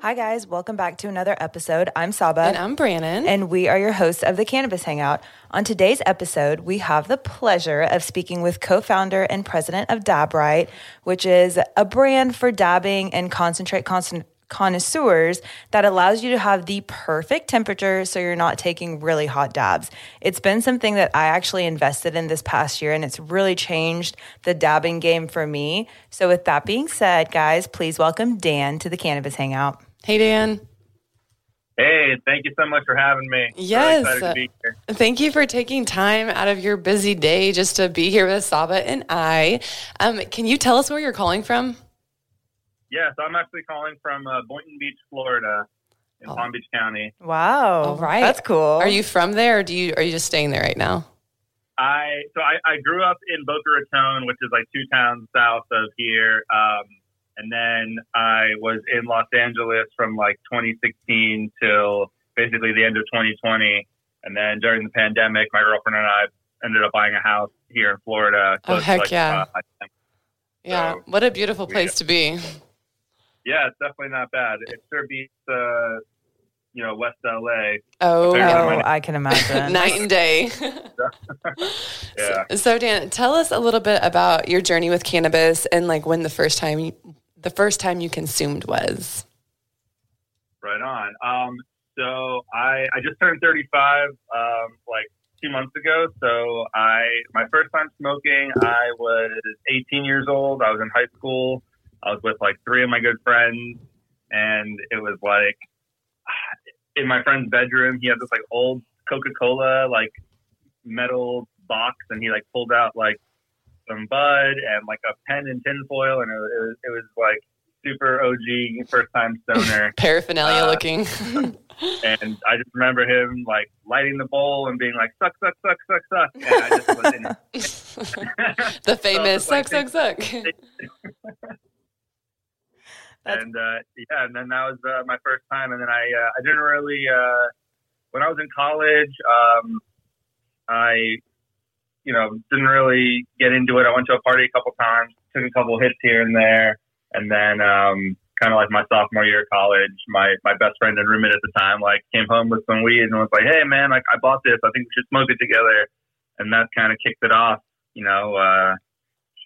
Hi, guys. Welcome back to another episode. I'm Saba. And I'm Brannon. And we are your hosts of the Cannabis Hangout. On today's episode, we have the pleasure of speaking with co founder and president of DabRite, which is a brand for dabbing and concentrate connoisseurs that allows you to have the perfect temperature so you're not taking really hot dabs. It's been something that I actually invested in this past year and it's really changed the dabbing game for me. So, with that being said, guys, please welcome Dan to the Cannabis Hangout. Hey, Dan. Hey, thank you so much for having me. Yes. Really thank you for taking time out of your busy day just to be here with Saba and I. Um, can you tell us where you're calling from? Yes, I'm actually calling from uh, Boynton Beach, Florida, in oh. Palm Beach County. Wow. All right. That's cool. Are you from there or do you are you just staying there right now? I so I, I grew up in Boca Raton, which is like two towns south of here. Um, and then I was in Los Angeles from like 2016 till basically the end of 2020. And then during the pandemic, my girlfriend and I ended up buying a house here in Florida. Oh, heck like, yeah. Uh, yeah. So what a beautiful place we, to be. Yeah, it's definitely not bad. It sure beats, uh, you know, West LA. Oh, oh I can imagine. Night and day. yeah. So, so, Dan, tell us a little bit about your journey with cannabis and like when the first time you, the first time you consumed was? Right on. Um, so I, I just turned 35 um, like two months ago. So I my first time smoking, I was 18 years old. I was in high school. I was with like three of my good friends, and it was like in my friend's bedroom. He had this like old Coca Cola like metal box, and he like pulled out like some bud and like a pen and tinfoil, and it was, it was like super OG first time stoner paraphernalia uh, looking. and I just remember him like lighting the bowl and being like suck suck suck suck suck. And I just was in it. the famous so suck like, suck suck. and uh, yeah, and then that was uh, my first time, and then I uh, I didn't really uh, when I was in college. Um, I you know, didn't really get into it. I went to a party a couple times, took a couple hits here and there, and then um, kind of like my sophomore year of college, my my best friend and roommate at the time like came home with some weed and was like, "Hey man, like I bought this. I think we should smoke it together." And that kind of kicked it off. You know, uh,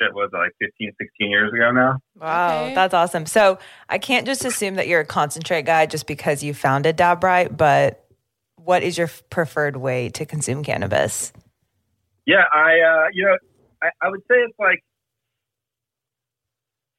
shit was like 15, 16 years ago now. Wow, okay. that's awesome. So I can't just assume that you're a concentrate guy just because you founded DabRite, but what is your preferred way to consume cannabis? Yeah, I, uh, you know, I, I would say it's like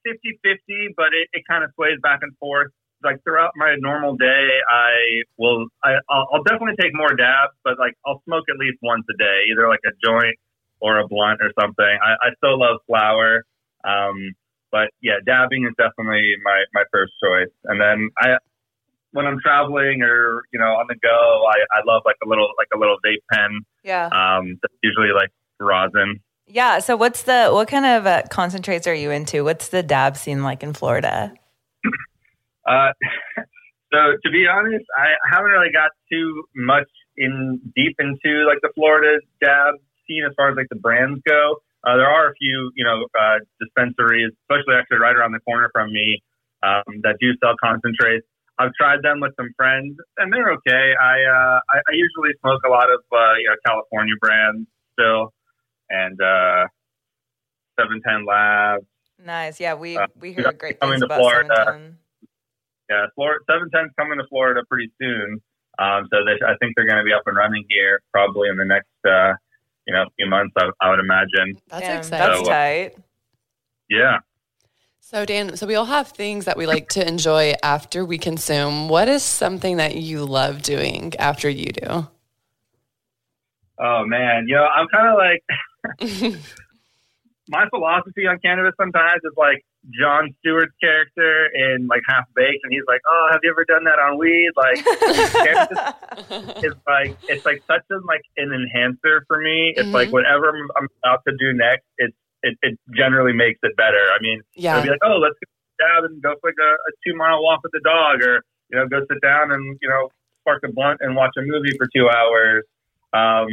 50 50, but it, it kind of sways back and forth. Like throughout my normal day, I will, I, I'll, I'll definitely take more dabs, but like I'll smoke at least once a day, either like a joint or a blunt or something. I, I still love flower. Um, but yeah, dabbing is definitely my, my first choice. And then I, when I'm traveling or you know on the go, I, I love like a little like a little vape pen. Yeah. Um, usually like rosin. Yeah. So what's the what kind of uh, concentrates are you into? What's the dab scene like in Florida? uh, so to be honest, I haven't really got too much in deep into like the Florida dab scene as far as like the brands go. Uh, there are a few, you know, uh, dispensaries, especially actually right around the corner from me, um, that do sell concentrates. I've tried them with some friends, and they're okay. I uh, I, I usually smoke a lot of uh, you know California brands still, and uh, Seven Ten Labs. Nice, yeah. We uh, we hear great things about Florida. Yeah, Florida, Seven Ten's coming to Florida pretty soon. Um, so they, I think they're going to be up and running here probably in the next uh, you know few months. I, I would imagine. That's yeah, exciting. That's so, tight. Yeah. So, Dan, so we all have things that we like to enjoy after we consume. What is something that you love doing after you do? Oh, man. You know, I'm kind of like, my philosophy on cannabis sometimes is like, Jon Stewart's character in like Half Baked, and he's like, "Oh, have you ever done that on weed?" Like, it's like it's like such a like an enhancer for me. It's mm-hmm. like whatever I'm, I'm, about to do next, it's it, it generally makes it better. I mean, yeah, it'll be like, "Oh, let's go down and go for like a, a two mile walk with the dog," or you know, go sit down and you know, spark a blunt and watch a movie for two hours. Um,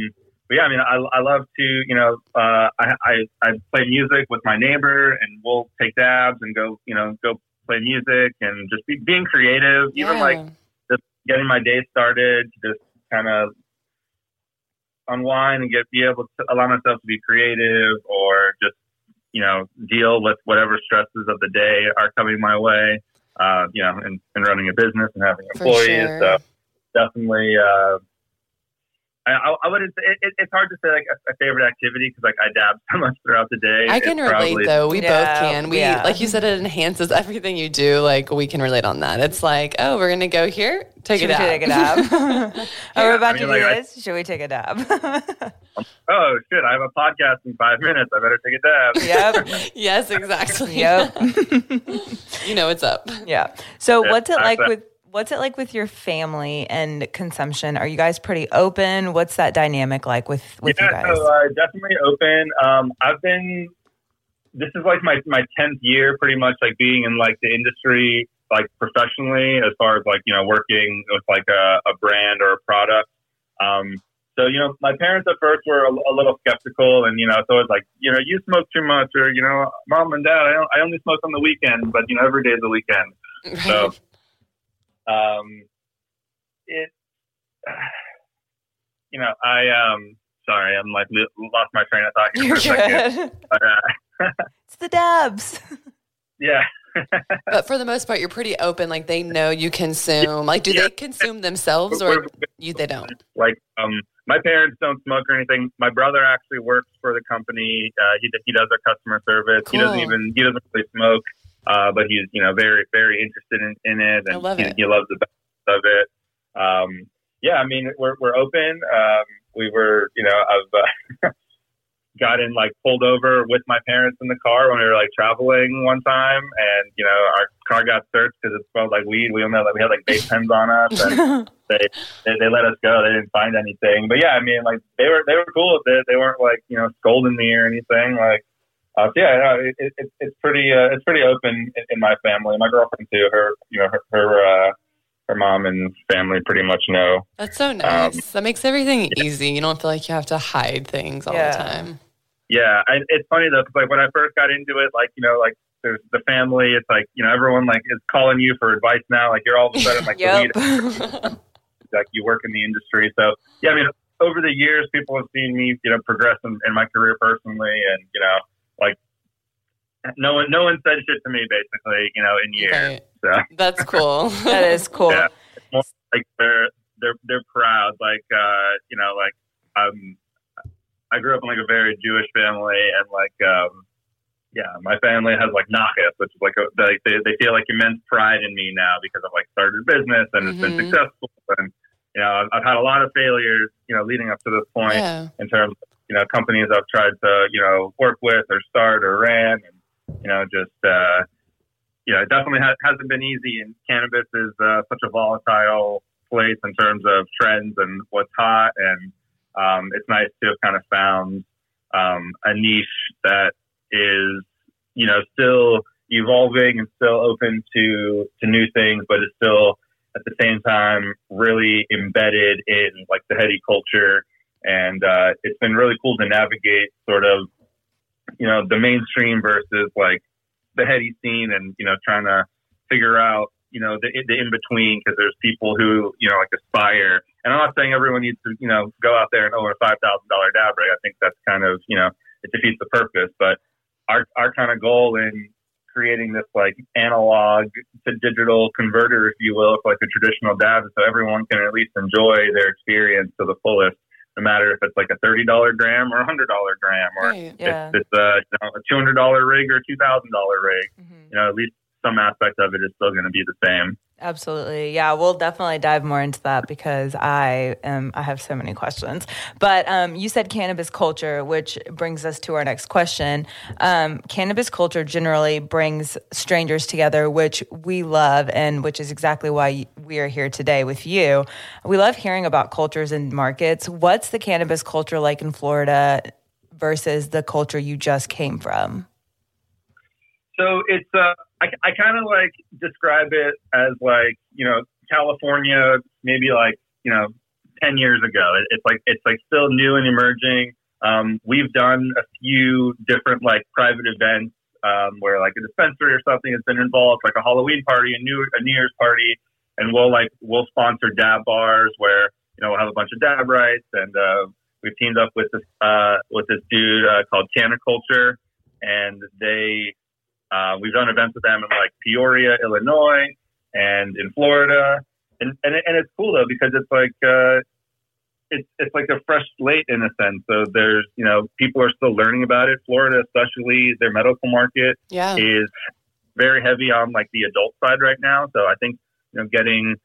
but yeah, I mean, I, I love to, you know, uh, I, I, I play music with my neighbor and we'll take dabs and go, you know, go play music and just be, being creative, yeah. even like just getting my day started, just kind of unwind and get, be able to allow myself to be creative or just, you know, deal with whatever stresses of the day are coming my way, uh, you know, and, and running a business and having employees. Sure. So definitely, uh, I, I wouldn't. Say, it, it's hard to say like a, a favorite activity because like I dab so much throughout the day. I can it's relate probably, though. We yeah, both can. We yeah. like you said, it enhances everything you do. Like we can relate on that. It's like, oh, we're gonna go here. Take Should a dab. Take a dab. oh, we're about I mean, to like, do this. Should we take a dab? Um, oh shit! I have a podcast in five minutes. I better take a dab. Yep. yes, exactly. Yep. you know what's up. Yeah. So, yeah, what's it like with What's it like with your family and consumption? Are you guys pretty open? What's that dynamic like with, with yeah, you guys? So, uh, definitely open. Um, I've been, this is like my, my 10th year pretty much like being in like the industry, like professionally as far as like, you know, working with like a, a brand or a product. Um, so, you know, my parents at first were a, a, little skeptical and, you know, so it's like, you know, you smoke too much or, you know, mom and dad, I, I only smoke on the weekend, but, you know, every day is a weekend. So, um, it, you know, I um, sorry, I'm like lost my train of thought. You're good. But, uh, it's the dabs. Yeah. but for the most part, you're pretty open. Like they know you consume. Like, do yeah. they consume themselves, or you they don't? Like, um, my parents don't smoke or anything. My brother actually works for the company. Uh, he he does our customer service. Cool. He doesn't even he doesn't really smoke uh, but he's you know very very interested in, in it, and love he, it. he, loves the best of it. Um, yeah, I mean we're we're open. Um, we were you know I've uh, gotten like pulled over with my parents in the car when we were like traveling one time, and you know our car got searched because it smelled like weed. We only had, like, we had like vape pens on us, and they, they they let us go. They didn't find anything, but yeah, I mean like they were they were cool with it. They weren't like you know scolding me or anything like. Uh, so yeah, no, it, it, it's pretty uh, it's pretty open in, in, my family. My girlfriend too. Her you know her her, uh, her mom and family pretty much know. That's so nice. Um, that makes everything yeah. easy. You don't feel like you have to hide things all yeah. the time. Yeah, I, it's funny though, because like when I first got into it, like you know, like there's the family. It's like you know everyone like is calling you for advice now. Like you're all of a sudden like yep. the lead. like you work in the industry, so yeah. I mean, over the years, people have seen me you know progress in, in my career personally, and you know like no one no one said shit to me basically, you know, in years. Right. So that's cool. that is cool. Yeah. like they're they're they're proud. Like uh, you know, like um I grew up in like a very Jewish family and like um yeah, my family has like nachas, which is like a, they, they, they feel like immense pride in me now because I've like started a business and mm-hmm. it's been mm-hmm. successful and you know I've, I've, had a lot of failures you know leading up to this point yeah. in terms of you know, companies I've tried to, you know, work with or start or ran and, you know, just, uh, you know, it definitely ha- hasn't been easy and cannabis is uh, such a volatile place in terms of trends and what's hot. And um, it's nice to have kind of found um, a niche that is, you know, still evolving and still open to, to new things, but it's still at the same time really embedded in like the heady culture and uh, it's been really cool to navigate sort of you know the mainstream versus like the heady scene and you know trying to figure out you know the, the in between because there's people who you know like aspire. And I'm not saying everyone needs to you know go out there and own a five thousand dollar dab rig. I think that's kind of you know it defeats the purpose. But our our kind of goal in creating this like analog to digital converter if you will for like a traditional dab so everyone can at least enjoy their experience to the fullest no matter if it's like a thirty dollar gram or a hundred dollar gram, or right, yeah. if it's a, you know, a two hundred dollar rig or a two thousand dollar rig. Mm-hmm. You know, at least some aspect of it is still going to be the same. Absolutely. Yeah, we'll definitely dive more into that because I am I have so many questions. But um, you said cannabis culture, which brings us to our next question. Um, cannabis culture generally brings strangers together, which we love, and which is exactly why we are here today with you. We love hearing about cultures and markets. What's the cannabis culture like in Florida versus the culture you just came from? So it's uh, I, I kind of like describe it as like you know California maybe like you know ten years ago. It, it's like it's like still new and emerging. Um, we've done a few different like private events um, where like a dispensary or something has been involved, like a Halloween party, a New a New Year's party, and we'll like we'll sponsor dab bars where you know we'll have a bunch of DabRites, and uh, we've teamed up with this uh, with this dude uh, called Canaculture, and they uh, we've done events with them in like Peoria, Illinois, and in Florida, and and, and it's cool though because it's like uh, it's it's like a fresh slate in a sense. So there's you know people are still learning about it. Florida, especially their medical market, yeah. is very heavy on like the adult side right now. So I think you know getting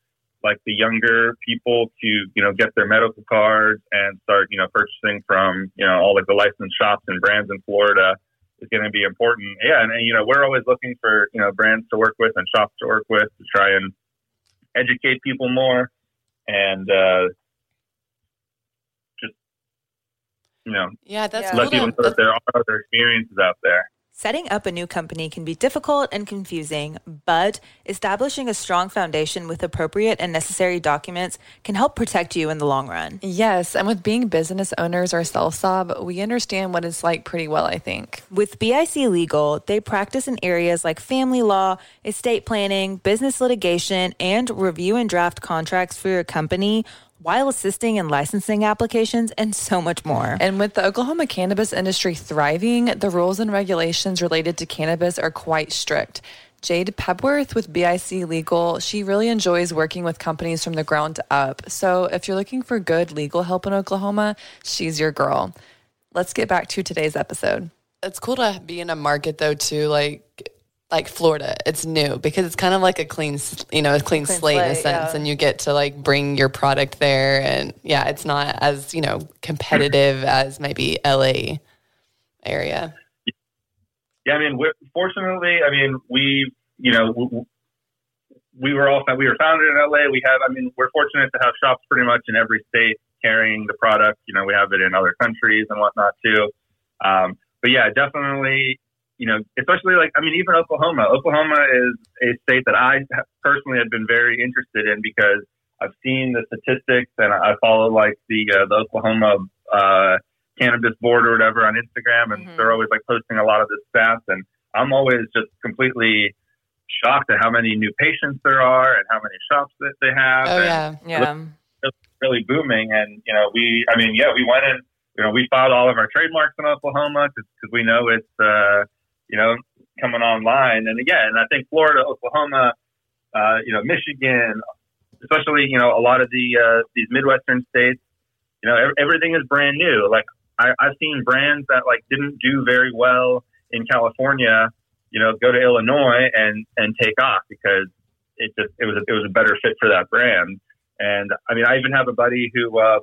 like the younger people to you know get their medical cards and start you know purchasing from you know all like the licensed shops and brands in Florida is going to be important. Yeah, and, and, you know we're always looking for you know brands to work with and shops to work with to try and educate people more and uh, just you know yeah that's let cool people know that there are other experiences out there. Setting up a new company can be difficult and confusing, but establishing a strong foundation with appropriate and necessary documents can help protect you in the long run. Yes, and with being business owners ourselves, Sob, we understand what it's like pretty well, I think. With BIC Legal, they practice in areas like family law, estate planning, business litigation, and review and draft contracts for your company while assisting in licensing applications and so much more. And with the Oklahoma cannabis industry thriving, the rules and regulations related to cannabis are quite strict. Jade Pepworth with BIC Legal, she really enjoys working with companies from the ground up. So if you're looking for good legal help in Oklahoma, she's your girl. Let's get back to today's episode. It's cool to be in a market though too like like Florida, it's new because it's kind of like a clean, you know, a clean, clean slate, slate, in a sense, yeah. and you get to like bring your product there, and yeah, it's not as you know competitive as maybe LA area. Yeah, I mean, fortunately, I mean, we, you know, we were all we were founded in LA. We have, I mean, we're fortunate to have shops pretty much in every state carrying the product. You know, we have it in other countries and whatnot too. Um, but yeah, definitely, you know, especially like, I mean, even Oklahoma. Oklahoma is a state that I personally have been very interested in because I've seen the statistics and I follow like the uh, the Oklahoma uh, cannabis board or whatever on Instagram, and mm-hmm. they're always like posting a lot of this stats, and I'm always just completely shocked at how many new patients there are and how many shops that they have. Oh yeah, yeah, it's really booming. And you know, we, I mean, yeah, we went in. You know, we filed all of our trademarks in Oklahoma because we know it's. Uh, you know, coming online. And again, I think Florida, Oklahoma, uh, you know, Michigan, especially, you know, a lot of the, uh, these Midwestern states, you know, everything is brand new. Like I, I've seen brands that like didn't do very well in California, you know, go to Illinois and, and take off because it just, it was, a, it was a better fit for that brand. And I mean, I even have a buddy who, um,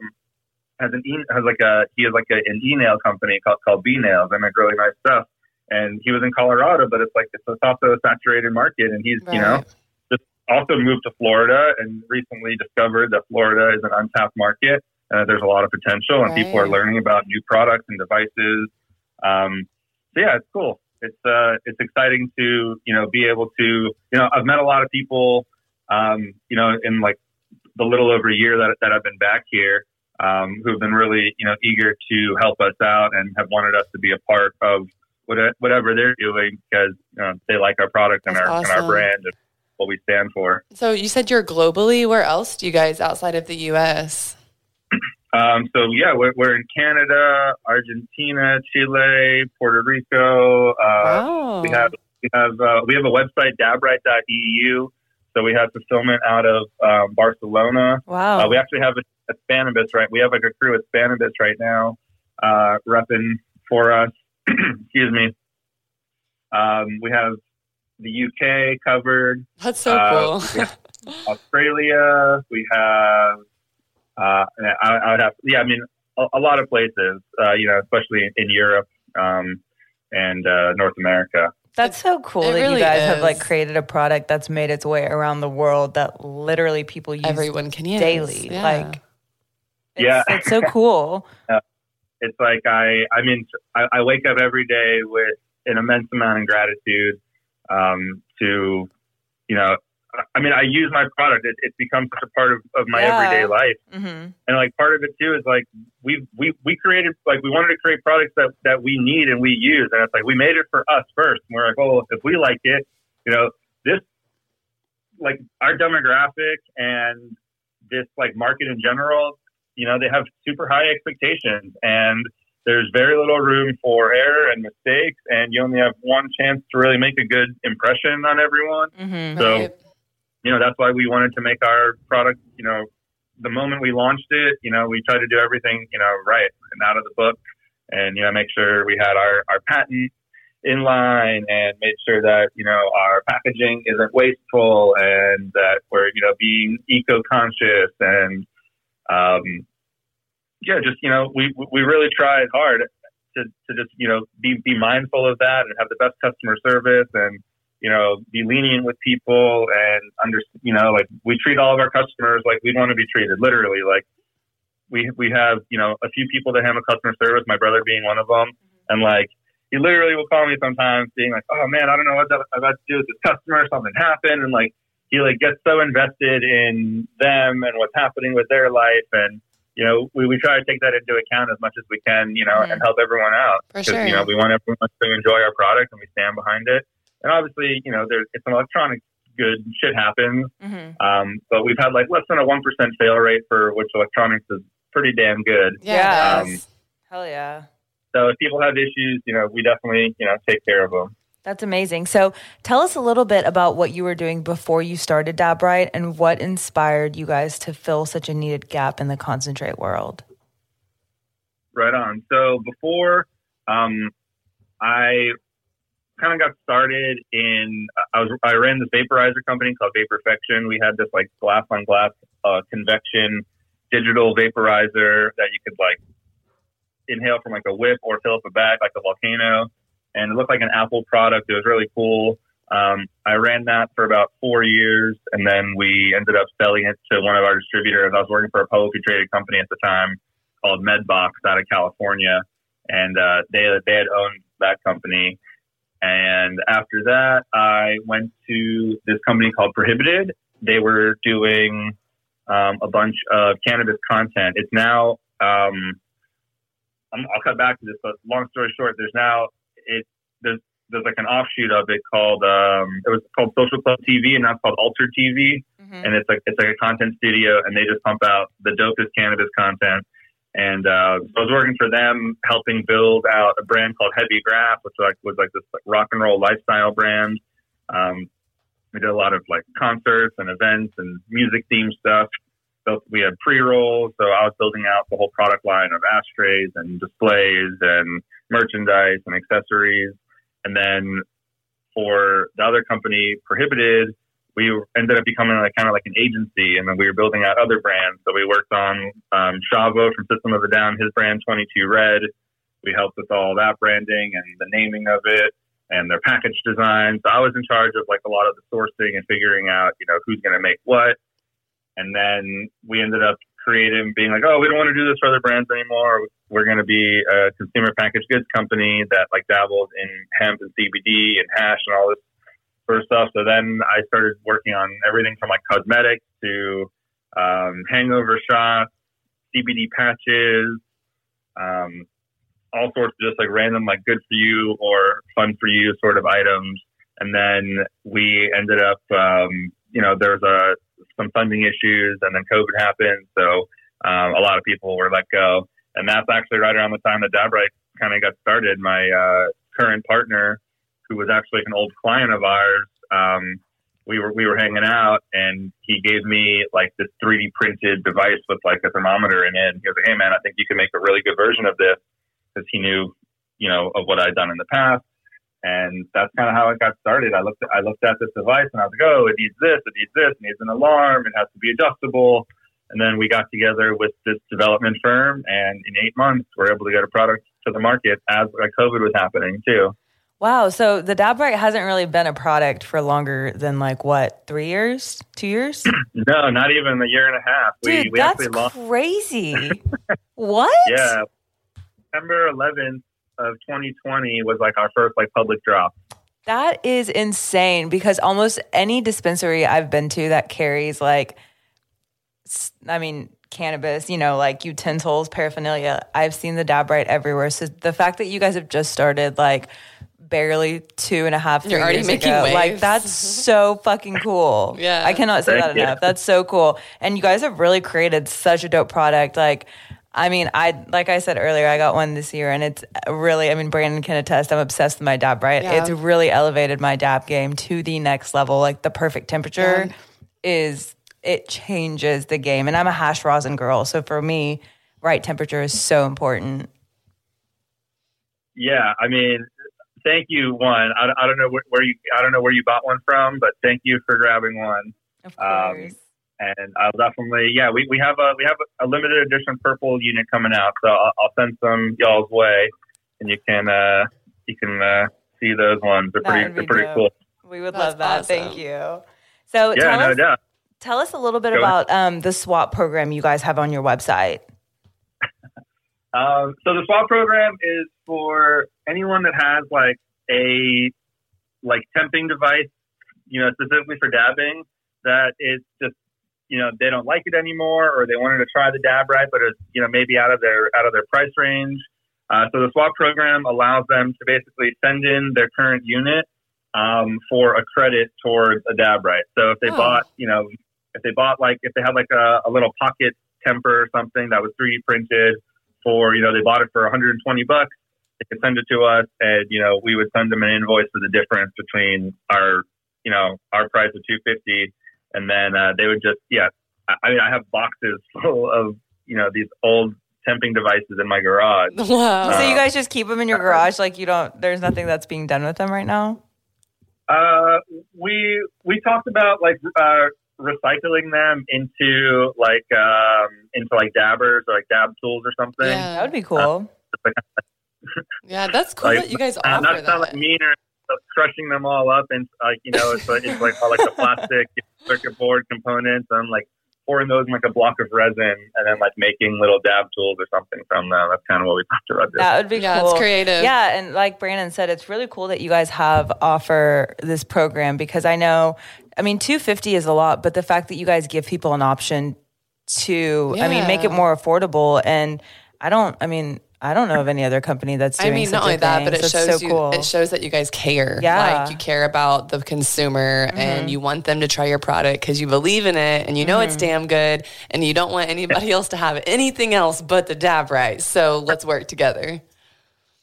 has an e- has like a he has like a, an e-nail company called called B Nails. They make really nice stuff and he was in Colorado, but it's like it's also a saturated market, and he's right. you know just also moved to Florida and recently discovered that Florida is an untapped market. There's a lot of potential, and right. people are learning about new products and devices. Um, so yeah, it's cool. It's uh, it's exciting to you know be able to you know I've met a lot of people um, you know in like the little over a year that that I've been back here um, who have been really you know eager to help us out and have wanted us to be a part of whatever they're doing because know, they like our product and our, awesome. and our brand and what we stand for. So you said you're globally. Where else do you guys outside of the U.S.? Um, so yeah, we're, we're, in Canada, Argentina, Chile, Puerto Rico. Uh, wow. We have we have uh, we have a website dabrite.eu. So we have fulfillment out of um, Barcelona. Wow. Uh, we actually have a, a Spannabis right. We have like a crew at Spannabis right now, uh, repping for us. excuse me. Um, we have the UK covered. That's so uh, cool. Australia. We have. Uh, I, I would have. Yeah, I mean, a, a lot of places. Uh, you know, especially in, in Europe um, and uh, North America. That's so cool It that really you guys have like created a product that's made its way around the world that literally people use Everyone can use daily. Yeah. Like, it's, Yeah. it's so cool. it's like I, I mean, I, I wake up every day with an immense amount of gratitude um, to, you know, I mean, I use my product. It, it's become such a part of, of my Yeah. everyday life, hmm and like part of it too is like we we we created like we wanted to create products that that we need and we use, and it's like we made it for us first. And we're like, oh, if we like it, you know, this like our demographic and this like market in general, you know, they have super high expectations and there's very little room for error and mistakes and you only have one chance to really make a good impression on everyone. hmm So, Right. you know, that's why we wanted to make our product, you know, the moment we launched it, you know, we tried to do everything, you know, right and out of the book and, you know, make sure we had our, our patent in line and made sure that, you know, our packaging isn't wasteful and that we're, you know, being eco-conscious and, um, yeah, just, you know, we, we really tried hard to, to just, you know, be, be mindful of that and have the best customer service and, you know, be lenient with people and under, you know, like we treat all of our customers like we want to be treated, literally. Like we we have, you know, a few people that handle customer service, my brother being one of them, and like he literally will call me sometimes, being like, "Oh man, I don't know what I'm about to do with this customer. Something happened," and like he like gets so invested in them and what's happening with their life, and you know, we, we try to take that into account as much as we can, you know, and help everyone out because sure. you know we want everyone to enjoy our product and we stand behind it. And obviously, you know, there's it's an electronic good shit happens, hmm um, but we've had like less than a one percent fail rate for which electronics is pretty damn good. Yeah. Yeah. it is. Hell yeah. So if people have issues, you know, we definitely you know take care of them. That's amazing. So tell us a little bit about what you were doing before you started Dabrite and what inspired you guys to fill such a needed gap in the concentrate world. Right on. So before um, I kind of got started in, I was I ran this vaporizer company called Vaporfection. We had this like glass on glass uh, convection digital vaporizer that you could like inhale from like a whip or fill up a bag like a volcano, and it looked like an Apple product. It was really cool. Um, I ran that for about four years, and then we ended up selling it to one of our distributors. I was working for a publicly traded company at the time called Medbox out of California, and uh, they they had owned that company. And after that, I went to this company called Prohibited. They were doing um, a bunch of cannabis content. It's now um, I'll cut back to this, but long story short, there's now it there's there's like an offshoot of it called um, it was called Social Club TV, and now it's called Alter TV and it's like it's like a content studio, and they just pump out the dopest cannabis content. And uh, so I was working for them, helping build out a brand called Heavy Graph, which like was like this like, rock and roll lifestyle brand. Um, we did a lot of like concerts and events and music themed stuff. So we had pre rolls. So I was building out the whole product line of ashtrays and displays and merchandise and accessories. And then for the other company, Prohibited, we ended up becoming like kind of like an agency, and then we were building out other brands. So we worked on um, Shavo from System of a Down, his brand 22 Red. We helped with all that branding and the naming of it and their package design. So I was in charge of like a lot of the sourcing and figuring out, you know, who's going to make what. And then we ended up creating, being like, oh, we don't want to do this for other brands anymore. We're going to be a consumer packaged goods company that like dabbles in hemp and CBD and hash and all this sort of stuff. So then I started working on everything from like cosmetics to um, hangover shots, CBD patches, um, all sorts of just like random like good for you or fun for you sort of items. And then we ended up, um, you know, there's a some funding issues, and then COVID happened, so um, a lot of people were let go. And that's actually right around the time that Dabrite kind of got started. My uh, current partner, who was actually an old client of ours, um, we were we were hanging out, and he gave me like this 3D printed device with like a thermometer in it. And he was like, "Hey man, I think you can make a really good version of this," because he knew, you know, of what I'd done in the past. And that's kind of how it got started. I looked, I looked at this device and I was like, oh, it needs this, it needs this, it needs an alarm, it has to be adjustable. And then we got together with this development firm, and in eight months, we're able to get a product to the market as COVID was happening too. Wow. So the DabRite hasn't really been a product for longer than like what, three years, two years? no, not even a year and a half. Dude, we, we that's crazy. what? Yeah. September 11th of 2020 was like our first like public drop. That is insane because almost any dispensary I've been to that carries like, I mean, cannabis, you know, like utensils, paraphernalia, I've seen the DabRite everywhere. So the fact that you guys have just started like barely two and a half, You're already years making ago. Waves. Like that's so fucking cool. yeah. I cannot say Thank that you. enough. That's so cool. And you guys have really created such a dope product. Like, I mean, I like I said earlier, I got one this year, and it's really. I mean, Brannon can attest. I'm obsessed with my dab. Right, yeah. it's really elevated my dab game to the next level. Like the perfect temperature yeah. is it changes the game. And I'm a hash rosin girl, so for me, right temperature is so important. Yeah, I mean, thank you. One, I, I don't know where, where, you, I don't know where you bought one from, but thank you for grabbing one. Of course. Um, and I'll definitely, yeah, we, we have a we have a limited edition purple unit coming out, so I'll, I'll send some y'all's way, and you can uh, you can uh, see those ones. They're pretty they're pretty dope. cool. We would That's love that. Awesome. Thank you. So yeah, no us, doubt. Tell us a little bit Go about um, the swap program you guys have on your website. um, so the swap program is for anyone that has like a like temping device, you know, specifically for dabbing that is just you know they don't like it anymore or they wanted to try the DabRite but it's you know maybe out of their out of their price range uh, so the swap program allows them to basically send in their current unit um, for a credit towards a DabRite so if they oh. bought you know if they bought like if they had like a, a little pocket temper or something that was 3d printed for you know they bought it for 120 bucks they could send it to us and you know we would send them an invoice for the difference between our you know our price of 250 and then uh, they would just yeah I mean I have boxes full of you know these old temping devices in my garage. Wow! Uh, so you guys just keep them in your garage, like you don't. There's nothing that's being done with them right now. Uh, we we talked about like uh, recycling them into like um, into like dabbers or like dab tools or something. Yeah, that would be cool. Uh, yeah, that's cool like, that you guys offer not that. Like meaner, crushing them all up and like you know it's like it's like all like the plastic circuit board components and like pouring those in like a block of resin and then like making little dab tools or something from them. That's kind of what we talked about. This. That would be yeah, cool. it's creative. Yeah, and like Brannon said, it's really cool that you guys have offer this program because I know, I mean, two fifty is a lot, but the fact that you guys give people an option to, yeah. I mean, make it more affordable and. I don't. I mean, I don't know of any other company that's doing. I mean, not only that, but it so shows so you. Cool. It shows that you guys care. Yeah, like you care about the consumer mm-hmm. and you want them to try your product because you believe in it and you know mm-hmm. it's damn good and you don't want anybody else to have anything else but the DabRite. So let's work together.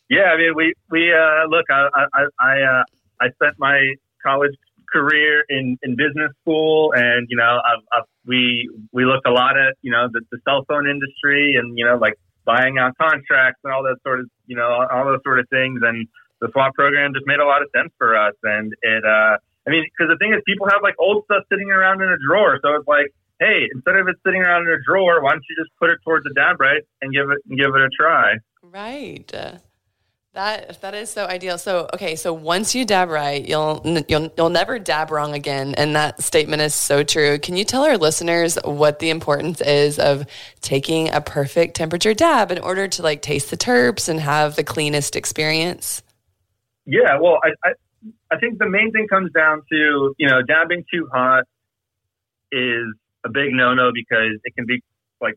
Yeah, I mean, we we uh, look. I I I, uh, I spent my college career in, in business school, and you know, I've, I've, we we looked a lot at you know the, the cell phone industry, and you know, like buying out contracts and all that sort of, you know, all those sort of things. And the swap program just made a lot of sense for us. And it, uh, I mean, because the thing is, people have like old stuff sitting around in a drawer. So it's like, hey, instead of it sitting around in a drawer, why don't you just put it towards a DabRite and give it and give it a try? Right. That that is so ideal. So okay, so once you dab right, you'll you'll you'll never dab wrong again, and that statement is so true. Can you tell our listeners what the importance is of taking a perfect temperature dab in order to like taste the terps and have the cleanest experience? Yeah, well, I I, I think the main thing comes down to you know dabbing too hot is a big no no because it can be like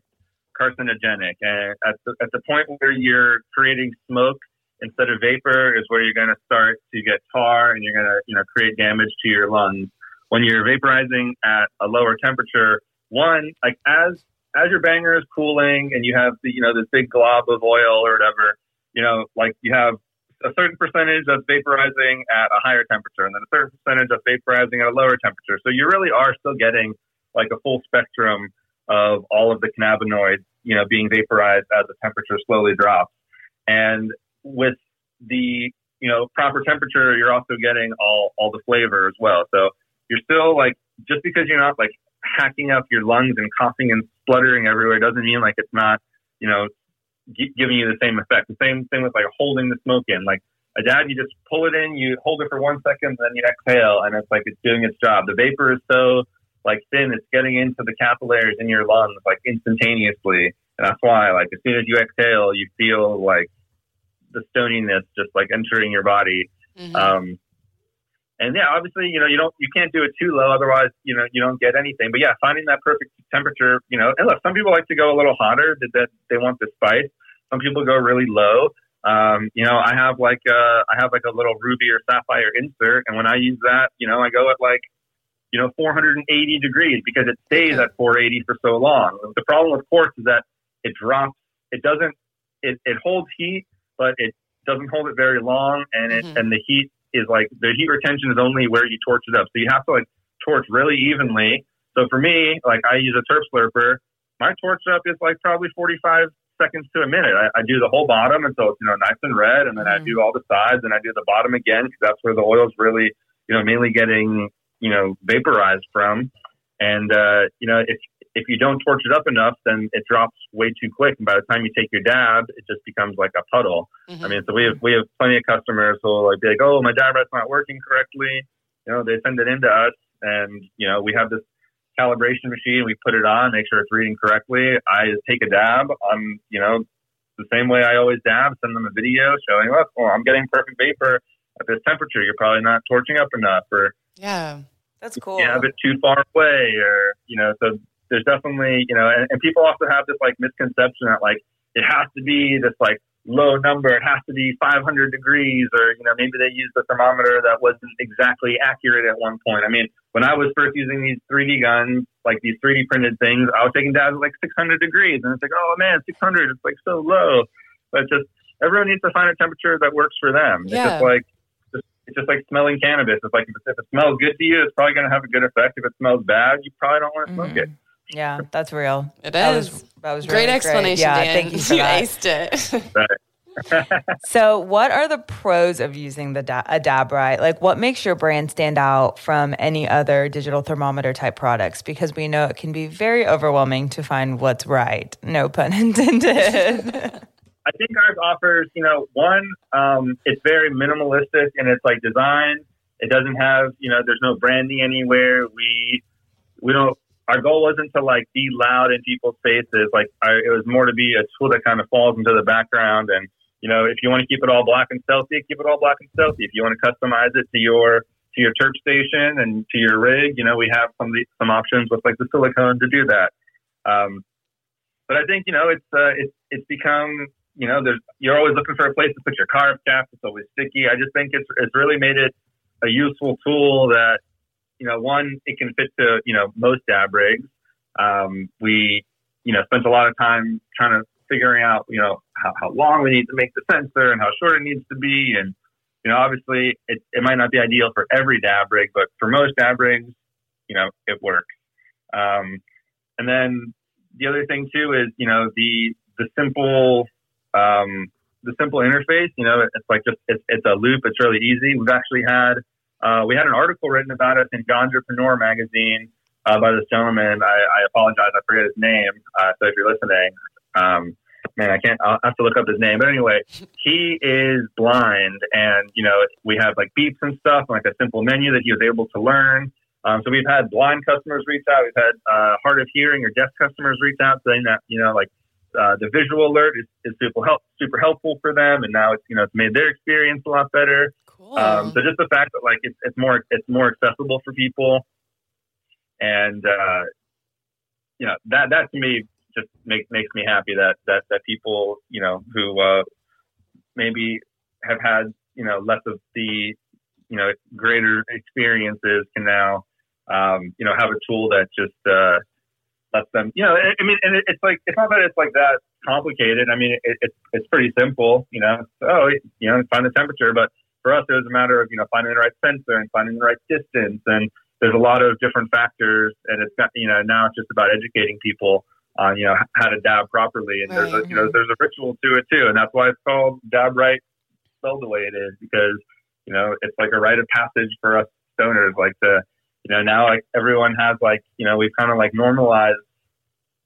carcinogenic, and at the, at the point where you're creating smoke instead of vapor is where you're going to start to get tar and you're going to you know create damage to your lungs. When you're vaporizing at a lower temperature one like as as your banger is cooling and you have the you know this big glob of oil or whatever you know like you have a certain percentage that's vaporizing at a higher temperature and then a certain percentage that's vaporizing at a lower temperature. So you really are still getting like a full spectrum of all of the cannabinoids you know being vaporized as the temperature slowly drops. And with the you know proper temperature, you're also getting all all the flavor as well. So you're still like just because you're not like hacking up your lungs and coughing and spluttering everywhere doesn't mean like it's not you know g- giving you the same effect. The same thing with like holding the smoke in. Like a dab, you just pull it in, you hold it for one second, then you exhale, and it's like it's doing its job. The vapor is so like thin, it's getting into the capillaries in your lungs like instantaneously, and that's why like as soon as you exhale, you feel like the stoniness just like entering your body. Mm-hmm. Um, and yeah, obviously, you know, you don't, you can't do it too low, otherwise, you know, you don't get anything. But yeah, finding that perfect temperature, you know, and look, some people like to go a little hotter, that, that they want the spice. Some people go really low. Um, you know, I have like a, uh, I have like a little ruby or sapphire insert, and when I use that, you know, I go at like, you know, 480 degrees because it stays at 480 for so long. The problem with quartz is that it drops. It doesn't. It, it holds heat, but it doesn't hold it very long, and it mm-hmm. and the heat is like the heat retention is only where you torch it up. So you have to like torch really evenly. So for me, like I use a terp slurper. My torch up is like probably 45 seconds to a minute. I, I do the whole bottom until it's you know nice and red, and then mm. I do all the sides, and I do the bottom again because that's where the oil is really you know mainly getting you know vaporized from. And uh, you know if if you don't torch it up enough, then it drops way too quick. And by the time you take your dab, it just becomes like a puddle. Mm-hmm. I mean, so we have we have plenty of customers who will like be like, "Oh, my dab rat's not working correctly." You know, they send it into us, and you know, we have this calibration machine. We put it on, make sure it's reading correctly. I take a dab. I'm, you know, the same way I always dab. Send them a video showing, "Look, oh, I'm getting perfect vapor at this temperature. You're probably not torching up enough." Or yeah. That's cool. You have it too far away, or you know, so there's definitely, you know, and, and people also have this like misconception that like it has to be this like low number. It has to be 500 degrees, or you know, maybe they used a thermometer that wasn't exactly accurate at one point. I mean, when I was first using these 3D guns, like these 3D printed things, I was taking dabs at like 600 degrees, and it's like, oh man, 600, it's like so low. But just everyone needs to find a temperature that works for them. Yeah. It's just like it's just like smelling cannabis. It's like if it, if it smells good to you, it's probably going to have a good effect. If it smells bad, you probably don't want to smoke mm-hmm. it. Yeah, that's real. It that is. Was, that was great explanation. Great. Yeah, Dan. thank you for you that. aced it. so, what are the pros of using the da- a DabRite? Like, what makes your brand stand out from any other digital thermometer type products? Because we know it can be very overwhelming to find what's right. No pun intended. I think ours offers, you know, one, um, it's very minimalistic and it's like design. It doesn't have, you know, there's no branding anywhere. We we don't our goal wasn't to like be loud in people's faces. Like I, it was more to be a tool that kind of falls into the background. And you know, if you want to keep it all black and stealthy, keep it all black and stealthy. If you want to customize it to your to your church station and to your rig, you know, we have some the, some options with like the silicone to do that. Um, but I think you know it's uh, it's it's become you know there's you're always looking for a place to put your carb cap. It's always sticky. I just think it's it's really made it a useful tool that you know, one, it can fit to, you know, most dab rigs. Um, we, you know, spent a lot of time trying to figuring out, you know, how, how long we need to make the sensor and how short it needs to be. And, you know, obviously it, it might not be ideal for every dab rig, but for most dab rigs, you know, it works. Um, and then the other thing too is, you know, the, the simple, um, the simple interface, you know, it's like just, it's, it's a loop. It's really easy. We've actually had, uh, we had an article written about us in Ganjapreneur magazine uh, by this gentleman. I, I, apologize, I forget his name. Uh, so if you're listening, um, man, I can't. I'll have to look up his name. But anyway, he is blind, and you know we have like beeps and stuff, like a simple menu that he was able to learn. Um, so we've had blind customers reach out. We've had uh, hard of hearing or deaf customers reach out saying that you know like uh, the visual alert is, is super help super helpful for them, and now it's you know it's made their experience a lot better. Cool. Um, so just the fact that like it's, it's more it's more accessible for people, and uh, you know that that to me just makes makes me happy that that that people you know who uh, maybe have had you know less of the you know greater experiences can now um, you know have a tool that just uh, lets them you know I, I mean and it, it's like it's not that it's like that complicated. I mean it, it's it's pretty simple you know. So, oh you know find the temperature but for us, it was a matter of you know finding the right sensor and finding the right distance, and there's a lot of different factors, and it's got you know now it's just about educating people on you know how to dab properly, and right. there's a, you know there's a ritual to it too, and that's why it's called DabRite spelled the way it is because you know it's like a rite of passage for us stoners. Like the you know now like everyone has like you know we've kind of like normalized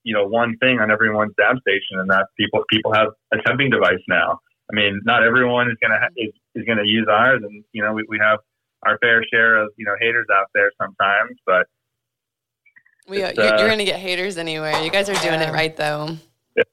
you know one thing on everyone's dab station, and that's people people have a temping device now. I mean, not everyone is gonna ha- is, is gonna use ours, and you know we, we have our fair share of you know haters out there sometimes, but we uh, you're, you're, gonna get haters anywhere. You guys are doing it right though. so,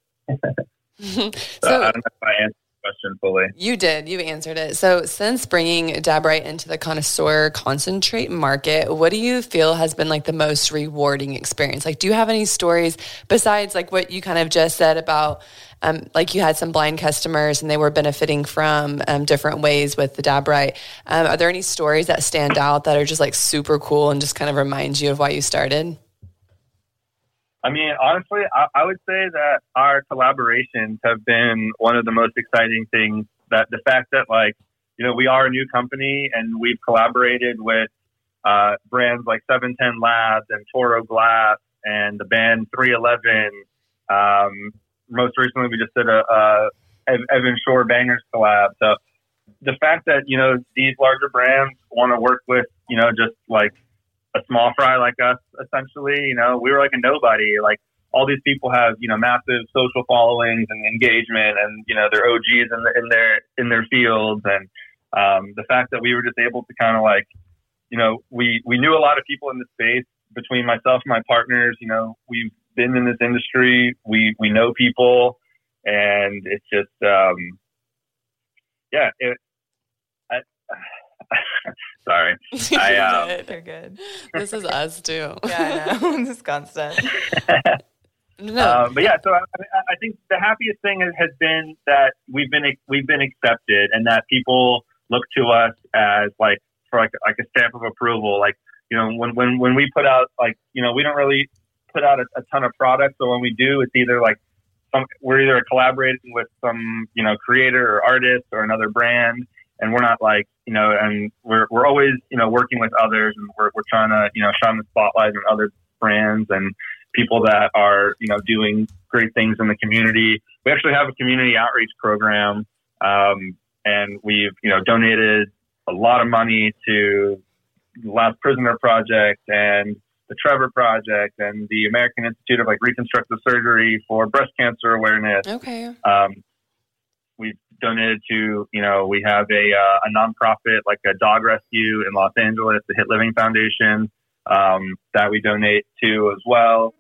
so I don't know if I answered question fully. You did. You answered it. So, since bringing DabRite into the connoisseur concentrate market, what do you feel has been like the most rewarding experience? Like, do you have any stories besides like what you kind of just said about, um, like you had some blind customers and they were benefiting from um, different ways with the DabRite? Um, are there any stories that stand out that are just like super cool and just kind of remind you of why you started? I mean, honestly, I, I, would say that our collaborations have been one of the most exciting things. That the fact that, like, you know, we are a new company and we've collaborated with uh, brands like 710 Labs and Toro Glass and the band 311. Um, most recently, we just did a, a Evan Shore Bangers collab. So the fact that you know these larger brands want to work with you know just like a small fry like us, essentially. You know, we were like a nobody. Like all these people have, you know, massive social followings and engagement, and you know, they're OGs in, the, in their in their fields. And um, the fact that we were just able to kind of like, you know, we we knew a lot of people in the space. Between myself and my partners, you know, we've been in this industry. We we know people, and it's just, um, yeah, it, I, Sorry. I, um, They're good. This is us too. yeah, I know. this is constant. no. Um, but yeah, so I, I, think the happiest thing has been that we've been we've been accepted, and that people look to us as like for like like a stamp of approval. Like you know, when when when we put out like you know, we don't really put out a, a ton of products, so when we do, it's either like some, we're either collaborating with some you know creator or artist or another brand and we're not like you know, and we're we're always you know working with others, and we're we're trying to you know shine the spotlight on other brands and people that are you know doing great things in the community. We actually have a community outreach program, um, and we've you know donated a lot of money to the Last Prisoner Project and the Trevor Project and the American Institute of like Reconstructive Surgery for breast cancer awareness. Okay. Um, we've donated to, you know, we have a, uh, a nonprofit like a dog rescue in Los Angeles, the Hit Living Foundation, um, that we donate to as well.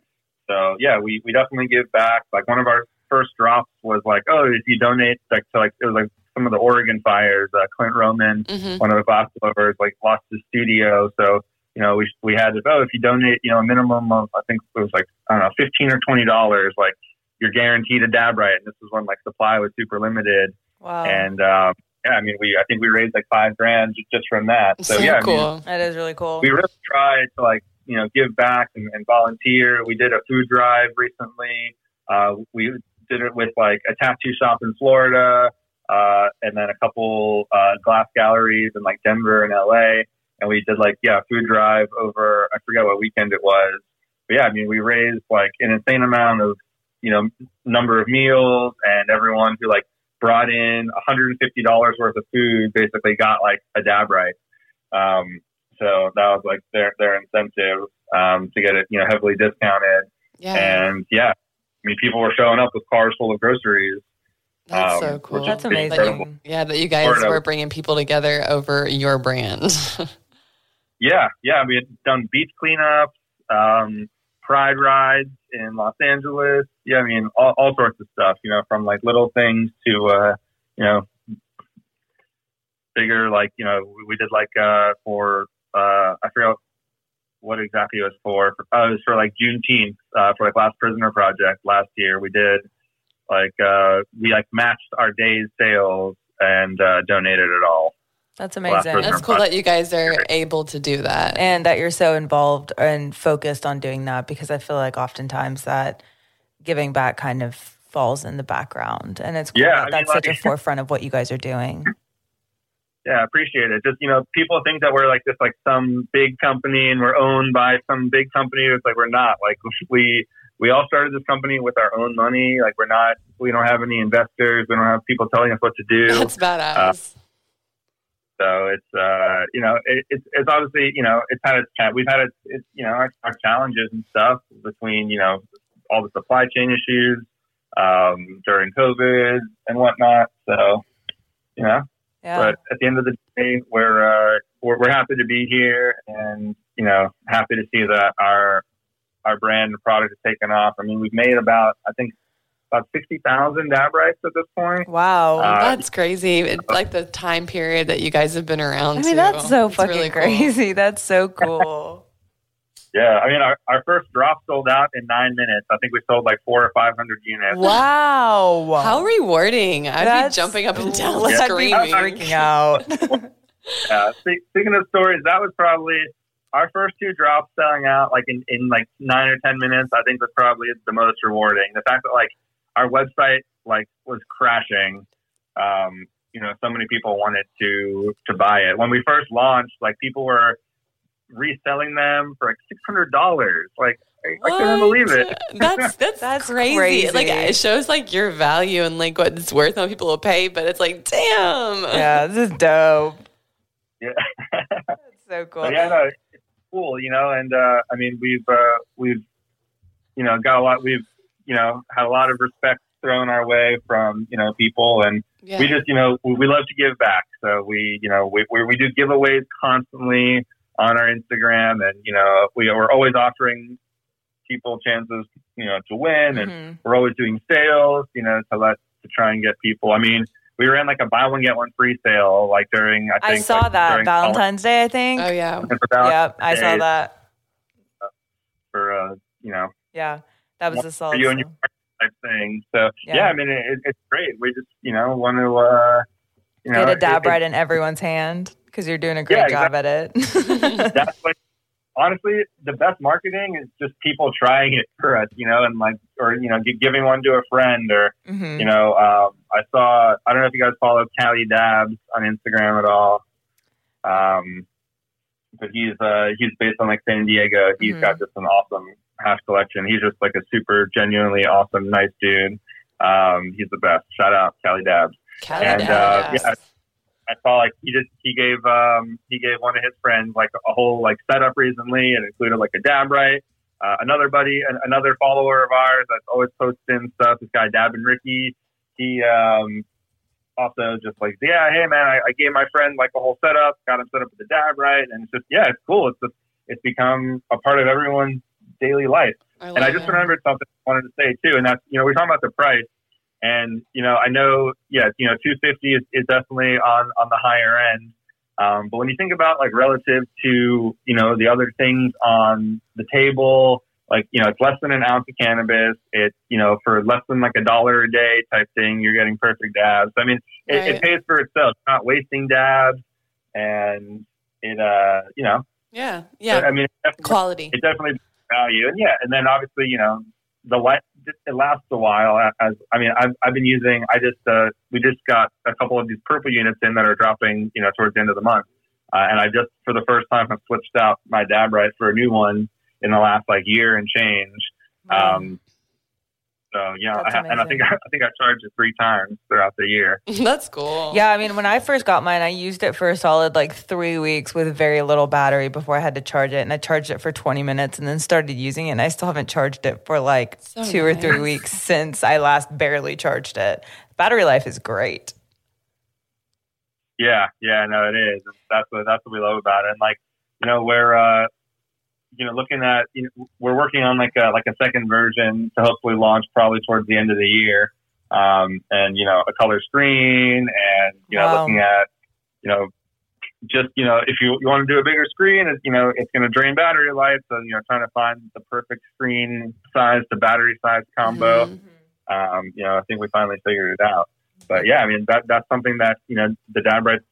So yeah, we, we definitely give back. Like one of our first drops was like, oh, if you donate like to like it was like some of the Oregon fires, uh, Clint Roman, mm-hmm. one of the glass lovers, like lost his studio. So you know, we we had to oh, if you donate, you know, a minimum of I think it was like I don't know, fifteen or twenty dollars, like you're guaranteed a DabRite. And this was when like supply was super limited. Wow. And um, yeah, I mean, we I think we raised like five grand just from that. So, so yeah, cool. I mean, that is really cool. We really tried to like you know give back and, and volunteer. We did a food drive recently. Uh, we did it with like a tattoo shop in Florida, uh, and then a couple uh, glass galleries in like Denver and LA. And we did like yeah food drive over I forget what weekend it was. But yeah, I mean we raised like an insane amount of you know number of meals, and everyone who like brought in $150 worth of food basically got like a DabRite. Um, so that was like their their incentive um, to get it, you know, heavily discounted. Yeah. And yeah, I mean, people were showing up with cars full of groceries. That's um, so cool. That's amazing. That you, yeah, that you guys were bringing people together over your brand. yeah, yeah. We had done beach cleanups, um, pride rides in Los Angeles. Yeah, I mean, all, all sorts of stuff, you know, from like little things to, uh, you know, bigger, like, you know, we, we did like, uh, for, uh, I forget what exactly it was for. Uh, it was for like Juneteenth, uh, for like Last Prisoner Project last year. We did like, uh, we like matched our day's sales and, uh, donated it all. That's amazing. That's cool that you guys are able to do that. And that you're so involved and focused on doing that because I feel like oftentimes that giving back kind of falls in the background. And it's cool yeah, that that's mean, such like, a forefront of what you guys are doing. Yeah, I appreciate it. Just, you know, people think that we're like this, like some big company and we're owned by some big company. It's like we're not. Like we, we all started this company with our own money. Like we're not, we don't have any investors. We don't have people telling us what to do. That's badass. Uh, So it's uh, you know it, it's it's obviously you know it's had its we've had its, it's you know our, our challenges and stuff between you know all the supply chain issues um, during COVID and whatnot. So you know, Yeah. but at the end of the day, we're, uh, we're we're happy to be here, and you know, happy to see that our our brand and product has taken off. I mean, we've made about I think about sixty thousand DabRites at this point. wow. Uh, That's crazy. It's like the time period that you guys have been around. I mean, too. that's so It's fucking really cool. crazy. That's so cool. Yeah, I mean, our, our first drop sold out in nine minutes. I think we sold like four or five hundred units. wow. How rewarding! I'd That's- be jumping up and down, I'd be screaming. freaking out. Yeah, speaking of stories, that was probably our first two drops selling out like in, in like nine or ten minutes. I think was probably the most rewarding. The fact that like our website like was crashing. Um, you know, so many people wanted to to buy it when we first launched. Like people were reselling them for like six hundred dollars. Like I, I couldn't believe it. That's that's, That's crazy. crazy. Like it shows like your value and like what it's worth, how people will pay. But it's like, damn. yeah, this is dope. Yeah. That's so cool. But yeah, no, it's cool, you know. And uh, I mean, we've uh, we've you know got a lot. We've you know had a lot of respect thrown our way from you know people, and Yeah. we just you know we, we love to give back. So we you know we we, we do giveaways constantly on our Instagram, and you know we we're always offering people chances you know to win, and Mhm. we're always doing sales, you know, to let to try and get people. I mean. We ran like a buy one get one free sale, like during I I think saw like, that during Valentine's Day, I think. oh yeah. for Yep, I saw that. for uh, you know Yeah, that was a solid. you and sale. type thing. So Yeah. yeah, I mean it, it's great. We just you know want to uh, you know Get a dab it- right in everyone's hand because you're doing a great Yeah, job at it. it- That's like honestly the best marketing is just people trying it for us, you know, and like or you know giving one to a friend or Mhm. you know um, I saw I don't know if you guys follow Cali Dabs on Instagram at all. Um, but he's uh, he's based on like San Diego. He's Mhm. got just an awesome hash collection. He's just like a super genuinely awesome, nice dude. Um, he's the best. Shout out Cali Dabs. Cali And, uh, Dabs. yeah, I saw like he just he gave um he gave one of his friends like a whole like setup recently and included like a DabRite. Uh, another buddy, an, another follower of ours that's always posting stuff. This guy Dab and Ricky, he um also just like yeah, hey man, I, I gave my friend like a whole setup, got him set up with the DabRite, and it's just yeah, it's cool. It's just it's become a part of everyone's daily life. And I just it. remembered something I wanted to say too, and that's you know we're talking about the price, and you know I know yeah you know 250 is, is definitely on on the higher end, um, but when you think about like relative to you know the other things on the table, like you know it's less than an ounce of cannabis, it's you know for less than like a dollar a day type thing, you're getting perfect dabs. I mean it, Right. it pays for itself, You're not wasting dabs, and it uh you know Yeah. Yeah. I mean it Quality. it definitely value. And yeah and then obviously you know the light it lasts a while as i mean i've, I've been using i just uh we just got a couple of these purple units in that are dropping you know towards the end of the month. Uh, and i just for the first time have switched out my DabRite for a new one in the last like year and change. Um so you know I, and i think amazing. i think i charged it three times throughout the year That's cool. Yeah, I mean, when I first got mine, I used it for a solid like three weeks with very little battery before I had to charge it. And I charged it for 20 minutes and then started using it. And I still haven't charged it for like So two or three weeks since I last barely charged it. Battery life is great. Yeah, yeah, no, it is. That's what that's what we love about it. And like, you know, we're uh, you know looking at you know, we're working on like a like a second version to hopefully launch probably towards the end of the year. Um, and you know, a color screen, and you know, Wow. looking at you know, just you know, if you you want to do a bigger screen, it's you know, it's going to drain battery life. So you know, trying to find the perfect screen size to battery size combo Mhm. um, you know, I think we finally figured it out. But yeah, I mean, that that's something that you know the rights.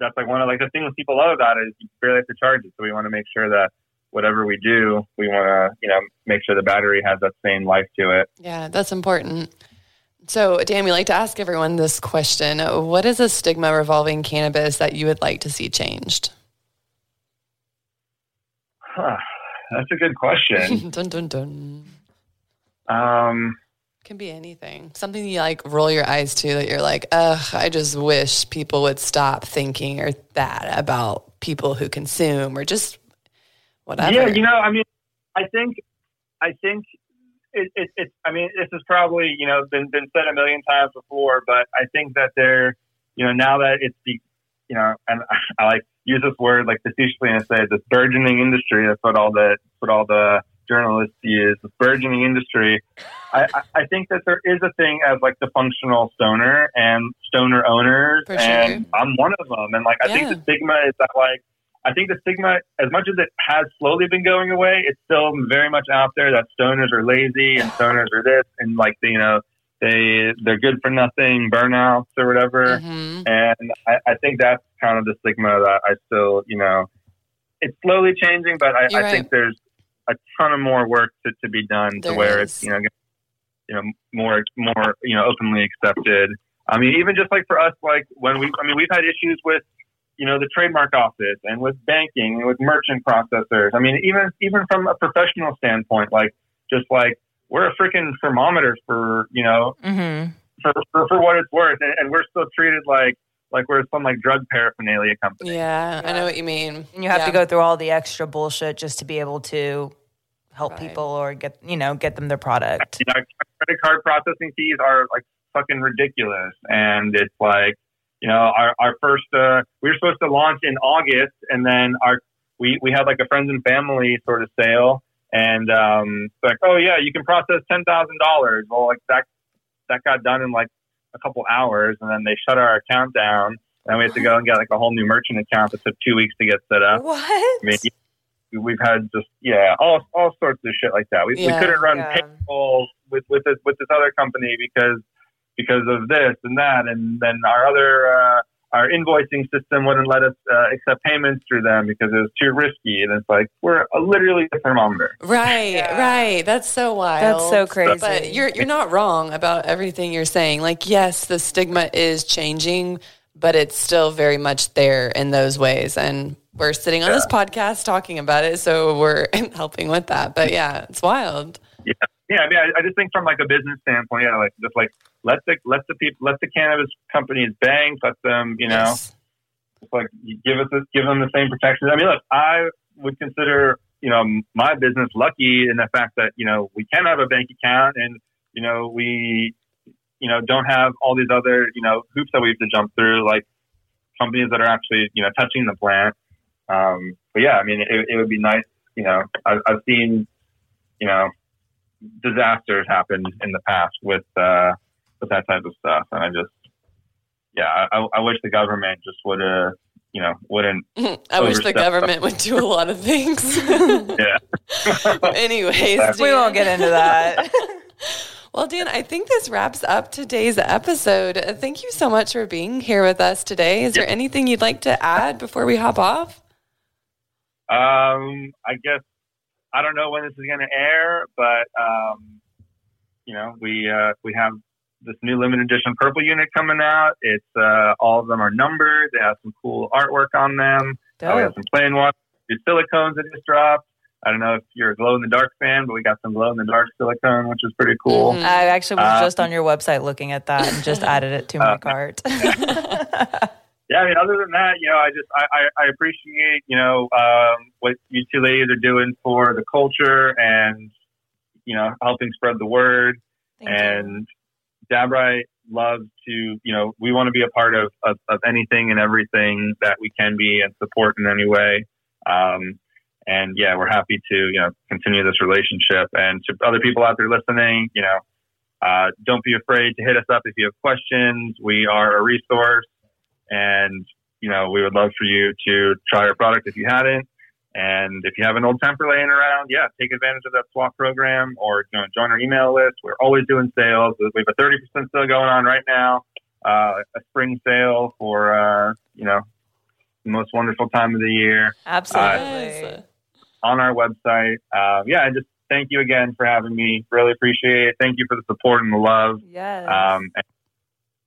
That's like one of like the things people love about it is you barely have to charge it. So we want to make sure that whatever we do, we want to you know make sure the battery has that same life to it. Yeah, that's important. So, Dan, we like to ask everyone this question What is a stigma revolving cannabis that you would like to see changed? Huh, that's a good question. dun, dun, dun. um, Can be anything. Something you like roll your eyes to that you're like, ugh, I just wish people would stop thinking or that about people who consume or just whatever. Yeah, you know, I mean, I think, I think it, it, it, I mean, this is probably, you know, been, been said a million times before, but I think that they're, you know, now that it's the, you know, and I like use this word like facetiously and say this burgeoning industry. That's what all the, what all the journalists use, this burgeoning industry. I, I think that there is a thing as like the functional stoner and stoner owners, For and. I'm one of them. And like, I think the stigma is that like, I think the stigma, as much as it has slowly been going away, it's still very much out there that stoners are lazy and stoners are this and like you know they they're good for nothing, burnouts or whatever. Mhm. And I, I think that's kind of the stigma that I still you know it's slowly changing, but I, I right. think there's a ton of more work to, to be done There to where is. it's you know you know more more you know openly accepted. I mean, even just like for us, like when we, I mean, we've had issues with you know, the trademark office and with banking and with merchant processors. I mean, even even from a professional standpoint, like just like we're a freaking thermometer for you know Mm-hmm. for, for, for what it's worth, and, and we're still treated like like we're some like drug paraphernalia company. Yeah, I know what you mean. And you have Yeah. to go through all the extra bullshit just to be able to help Right. people or get you know get them their product. You know, credit card processing fees are like fucking ridiculous, and it's like you know our our first uh, we were supposed to launch in August, and then our we we had like a friends and family sort of sale, and um, it's like oh yeah, you can process ten thousand dollars. Well, like that that got done in like a couple hours, and then they shut our account down, and we had to go and get like a whole new merchant account that took two weeks to get set up. What? I mean, we've had just yeah, all all sorts of shit like that. We, Yeah. we couldn't run Yeah. payroll with with this with this other company because because of this and that, and then our other uh, our invoicing system wouldn't let us uh, accept payments through them because it was too risky. And it's like we're a, literally a thermometer. Right, Yeah. right. That's so wild. That's so crazy. But you're you're not wrong about everything you're saying. Like, yes, the stigma is changing, but it's still very much there in those ways. And we're sitting on this podcast talking about it, so we're helping with that. But yeah, it's wild. Yeah, yeah, I mean, I, I just think from like a business standpoint, yeah, like just like let the let the people let the cannabis companies bank, let them, you know. Yes. Like give us this, give them the same protections. I mean, look, I would consider you know my business lucky in the fact that you know we can have a bank account and you know we you know don't have all these other you know hoops that we have to jump through like companies that are actually you know touching the plant. Um, but yeah, I mean, it, it would be nice. You know, I've, I've seen you know disasters happen in the past with uh, with that type of stuff, and I just yeah, I, I wish the government just would have, you know, wouldn't. I wish the Overstep. government would do a lot of things. Yeah. Anyways, we won't get into that. Well, Dan, I think this wraps up today's episode. Uh, Thank you so much for being here with us today. Is there anything you'd like to add before we hop off? Um, I guess I don't know when this is going to air, but um, you know, we uh, we have this new limited edition purple unit coming out. It's uh, all of them are numbered. They have some cool artwork on them. Uh, we have some plain ones. new silicones that just dropped. I don't know if you're a glow in the dark fan, but we got some glow in the dark silicone, which is pretty cool. Mhm. I actually was Uh, just on your website looking at that and just added it to my Uh, cart. yeah, I mean, other than that, you know, I just I, I, I appreciate you know um, what you two ladies are doing for the culture and you know helping spread the word. Thank and DabRite loves to you know we want to be a part of, of of anything and everything that we can be and support in any way. Um, and yeah, we're happy to you know continue this relationship. And to other people out there listening, you know, uh, don't be afraid to hit us up if you have questions. We are a resource, and you know we would love for you to try our product if you hadn't. And if you have an old temper laying around, yeah, take advantage of that swap program or you know, join our email list. We're always doing sales. We have a 30% sale going on right now, uh, a spring sale for, uh, you know, the most wonderful time of the year Absolutely. Yes. on our website. Uh, yeah, and just thank you again for having me. Really appreciate it. Thank you for the support and the love. yes. Um, and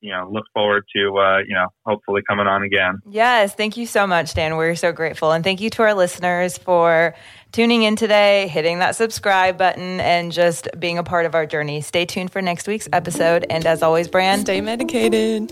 you know, look forward to, uh, you know, hopefully coming on again. Yes. Thank you so much, Dan. We're so grateful. And thank you to our listeners for tuning in today, hitting that subscribe button, and just being a part of our journey. Stay tuned for next week's episode. And as always, Brand, stay medicated.